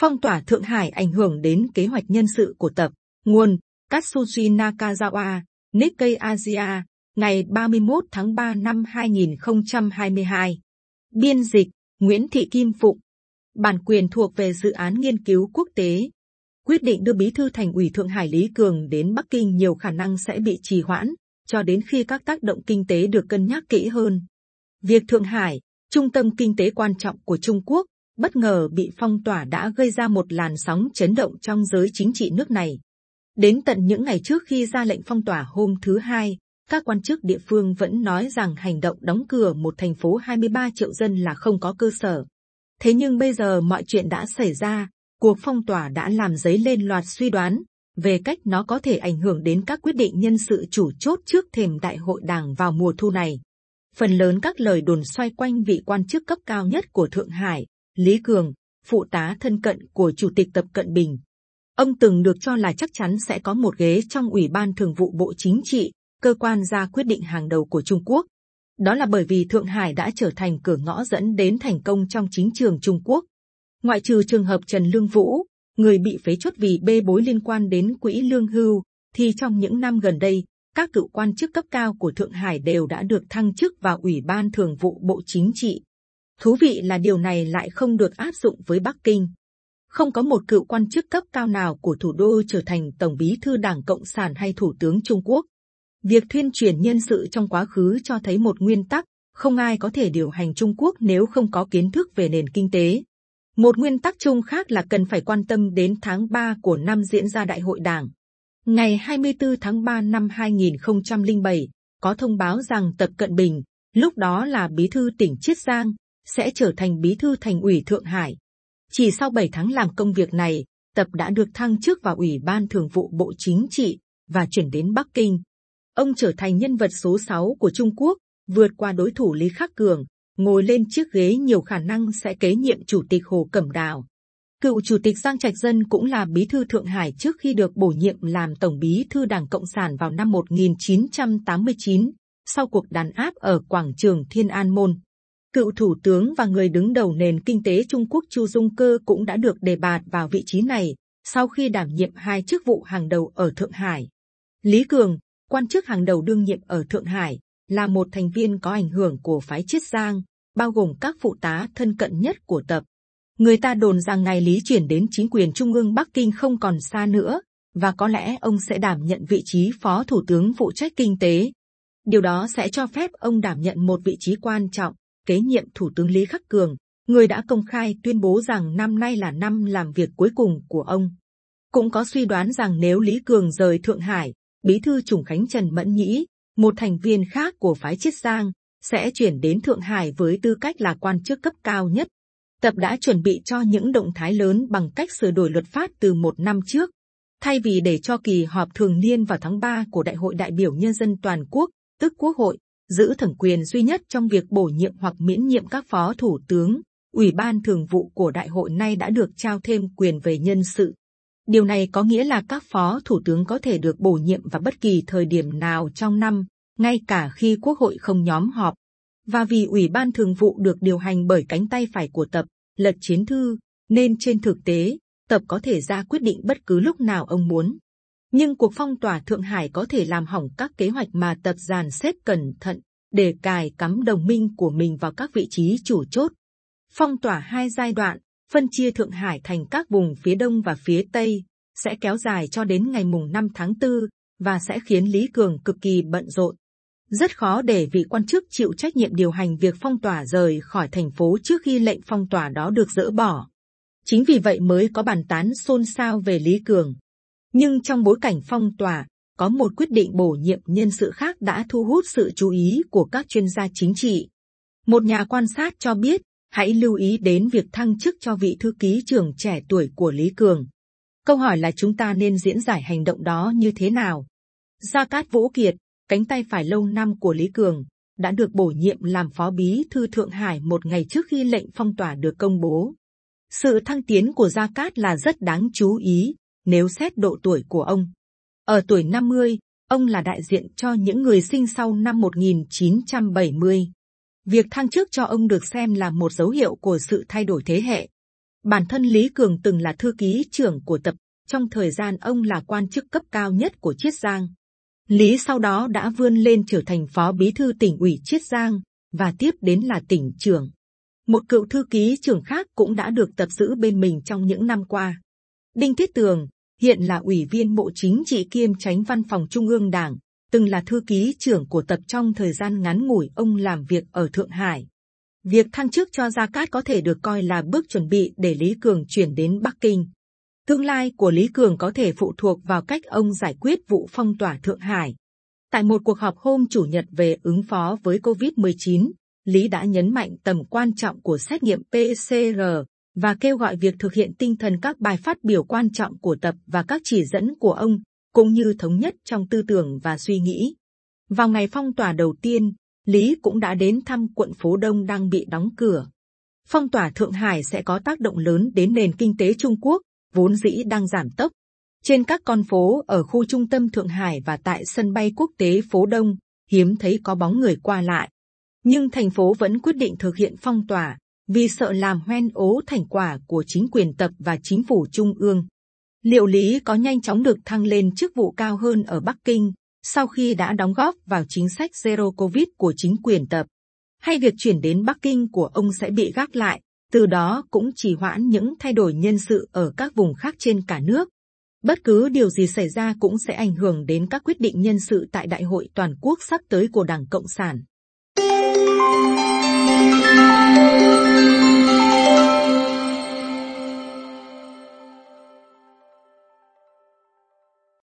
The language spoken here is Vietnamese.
Phong tỏa Thượng Hải ảnh hưởng đến kế hoạch nhân sự của tập. Nguồn Katsuji Nakazawa, Nikkei Asia, ngày 31 tháng 3 năm 2022. Biên dịch Nguyễn Thị Kim Phụng. Bản quyền thuộc về dự án nghiên cứu quốc tế. Quyết định đưa bí thư thành ủy Thượng Hải Lý Cường đến Bắc Kinh nhiều khả năng sẽ bị trì hoãn, cho đến khi các tác động kinh tế được cân nhắc kỹ hơn. Việc Thượng Hải, trung tâm kinh tế quan trọng của Trung Quốc, bất ngờ bị phong tỏa đã gây ra một làn sóng chấn động trong giới chính trị nước này. Đến tận những ngày trước khi ra lệnh phong tỏa hôm thứ hai, các quan chức địa phương vẫn nói rằng hành động đóng cửa một thành phố 23 triệu dân là không có cơ sở. Thế nhưng bây giờ mọi chuyện đã xảy ra, cuộc phong tỏa đã làm dấy lên loạt suy đoán về cách nó có thể ảnh hưởng đến các quyết định nhân sự chủ chốt trước thềm đại hội đảng vào mùa thu này. Phần lớn các lời đồn xoay quanh vị quan chức cấp cao nhất của Thượng Hải, Lý Cường, phụ tá thân cận của Chủ tịch Tập Cận Bình. Ông từng được cho là chắc chắn sẽ có một ghế trong Ủy ban Thường vụ Bộ Chính trị, cơ quan ra quyết định hàng đầu của Trung Quốc. Đó là bởi vì Thượng Hải đã trở thành cửa ngõ dẫn đến thành công trong chính trường Trung Quốc. Ngoại trừ trường hợp Trần Lương Vũ, người bị phế chốt vì bê bối liên quan đến quỹ lương hưu, thì trong những năm gần đây, các cựu quan chức cấp cao của Thượng Hải đều đã được thăng chức vào Ủy ban Thường vụ Bộ Chính trị. Thú vị là điều này lại không được áp dụng với Bắc Kinh. Không có một cựu quan chức cấp cao nào của thủ đô trở thành Tổng bí thư Đảng Cộng sản hay Thủ tướng Trung Quốc. Việc thuyên truyền nhân sự trong quá khứ cho thấy một nguyên tắc, không ai có thể điều hành Trung Quốc nếu không có kiến thức về nền kinh tế. Một nguyên tắc chung khác là cần phải quan tâm đến tháng 3 của năm diễn ra Đại hội Đảng. Ngày 24 tháng 3 năm 2007, có thông báo rằng Tập Cận Bình, lúc đó là bí thư tỉnh Chiết Giang, sẽ trở thành bí thư thành ủy Thượng Hải. Chỉ sau 7 tháng làm công việc này, Tập đã được thăng chức vào Ủy ban Thường vụ Bộ Chính trị và chuyển đến Bắc Kinh. Ông trở thành nhân vật số 6 của Trung Quốc, vượt qua đối thủ Lý Khắc Cường, ngồi lên chiếc ghế nhiều khả năng sẽ kế nhiệm chủ tịch Hồ Cẩm Đào. Cựu chủ tịch Giang Trạch Dân cũng là bí thư Thượng Hải trước khi được bổ nhiệm làm tổng bí thư Đảng Cộng sản vào năm 1989, sau cuộc đàn áp ở quảng trường Thiên An Môn. Cựu thủ tướng và người đứng đầu nền kinh tế Trung Quốc Chu Dung Cơ cũng đã được đề bạt vào vị trí này sau khi đảm nhiệm hai chức vụ hàng đầu ở Thượng Hải. Lý Cường, quan chức hàng đầu đương nhiệm ở Thượng Hải, là một thành viên có ảnh hưởng của phái Chiết Giang, bao gồm các phụ tá thân cận nhất của tập. Người ta đồn rằng ngày Lý chuyển đến chính quyền trung ương Bắc Kinh không còn xa nữa, và có lẽ ông sẽ đảm nhận vị trí phó thủ tướng phụ trách kinh tế. Điều đó sẽ cho phép ông đảm nhận một vị trí quan trọng, kế nhiệm thủ tướng Lý Khắc Cường, người đã công khai tuyên bố rằng năm nay là năm làm việc cuối cùng của ông. Cũng có suy đoán rằng nếu Lý Cường rời Thượng Hải, bí thư Trùng Khánh Trần Mẫn Nhĩ, một thành viên khác của phái Chiết Giang, sẽ chuyển đến Thượng Hải với tư cách là quan chức cấp cao nhất. Tập đã chuẩn bị cho những động thái lớn bằng cách sửa đổi luật pháp từ một năm trước. Thay vì để cho kỳ họp thường niên vào tháng 3 của Đại hội đại biểu nhân dân toàn quốc, tức Quốc hội, giữ thẩm quyền duy nhất trong việc bổ nhiệm hoặc miễn nhiệm các phó thủ tướng, Ủy ban thường vụ của đại hội nay đã được trao thêm quyền về nhân sự. Điều này có nghĩa là các phó thủ tướng có thể được bổ nhiệm vào bất kỳ thời điểm nào trong năm, ngay cả khi quốc hội không nhóm họp. Và vì ủy ban thường vụ được điều hành bởi cánh tay phải của tập, lật chiến thư, nên trên thực tế, tập có thể ra quyết định bất cứ lúc nào ông muốn. Nhưng cuộc phong tỏa Thượng Hải có thể làm hỏng các kế hoạch mà tập dàn xếp cẩn thận để cài cắm đồng minh của mình vào các vị trí chủ chốt. Phong tỏa hai giai đoạn, phân chia Thượng Hải thành các vùng phía đông và phía tây, sẽ kéo dài cho đến ngày mùng 5 tháng 4 và sẽ khiến Lý Cường cực kỳ bận rộn. Rất khó để vị quan chức chịu trách nhiệm điều hành việc phong tỏa rời khỏi thành phố trước khi lệnh phong tỏa đó được dỡ bỏ. Chính vì vậy mới có bàn tán xôn xao về Lý Cường. Nhưng trong bối cảnh phong tỏa, có một quyết định bổ nhiệm nhân sự khác đã thu hút sự chú ý của các chuyên gia chính trị. Một nhà quan sát cho biết, hãy lưu ý đến việc thăng chức cho vị thư ký trưởng trẻ tuổi của Lý Cường. Câu hỏi là chúng ta nên diễn giải hành động đó như thế nào? Gia Cát Vũ Kiệt, cánh tay phải lâu năm của Lý Cường, đã được bổ nhiệm làm phó bí thư Thượng Hải một ngày trước khi lệnh phong tỏa được công bố. Sự thăng tiến của Gia Cát là rất đáng chú ý nếu xét độ tuổi của ông. Ở tuổi 50, ông là đại diện cho những người sinh sau năm 1970. Việc thăng chức cho ông được xem là một dấu hiệu của sự thay đổi thế hệ. Bản thân Lý Cường từng là thư ký trưởng của tập, trong thời gian ông là quan chức cấp cao nhất của Chiết Giang. Lý sau đó đã vươn lên trở thành phó bí thư tỉnh ủy Chiết Giang và tiếp đến là tỉnh trưởng. Một cựu thư ký trưởng khác cũng đã được tập giữ bên mình trong những năm qua. Đinh Thiết Tường hiện là ủy viên bộ chính trị kiêm tránh văn phòng trung ương đảng, từng là thư ký trưởng của tập trong thời gian ngắn ngủi ông làm việc ở Thượng Hải. Việc thăng chức cho Gia Cát có thể được coi là bước chuẩn bị để Lý Cường chuyển đến Bắc Kinh. Tương lai của Lý Cường có thể phụ thuộc vào cách ông giải quyết vụ phong tỏa Thượng Hải. Tại một cuộc họp hôm chủ nhật về ứng phó với COVID-19, Lý đã nhấn mạnh tầm quan trọng của xét nghiệm PCR và kêu gọi việc thực hiện tinh thần các bài phát biểu quan trọng của tập và các chỉ dẫn của ông, cũng như thống nhất trong tư tưởng và suy nghĩ. Vào ngày phong tỏa đầu tiên, Lý cũng đã đến thăm quận phố Đông đang bị đóng cửa. Phong tỏa Thượng Hải sẽ có tác động lớn đến nền kinh tế Trung Quốc, vốn dĩ đang giảm tốc. Trên các con phố ở khu trung tâm Thượng Hải và tại sân bay quốc tế phố Đông, hiếm thấy có bóng người qua lại. Nhưng thành phố vẫn quyết định thực hiện phong tỏa, vì sợ làm hoen ố thành quả của chính quyền tập và chính phủ trung ương. Liệu Lý có nhanh chóng được thăng lên chức vụ cao hơn ở Bắc Kinh sau khi đã đóng góp vào chính sách zero covid của chính quyền tập? Hay việc chuyển đến Bắc Kinh của ông sẽ bị gác lại, từ đó cũng trì hoãn những thay đổi nhân sự ở các vùng khác trên cả nước? Bất cứ điều gì xảy ra cũng sẽ ảnh hưởng đến các quyết định nhân sự tại Đại hội toàn quốc sắp tới của Đảng Cộng sản.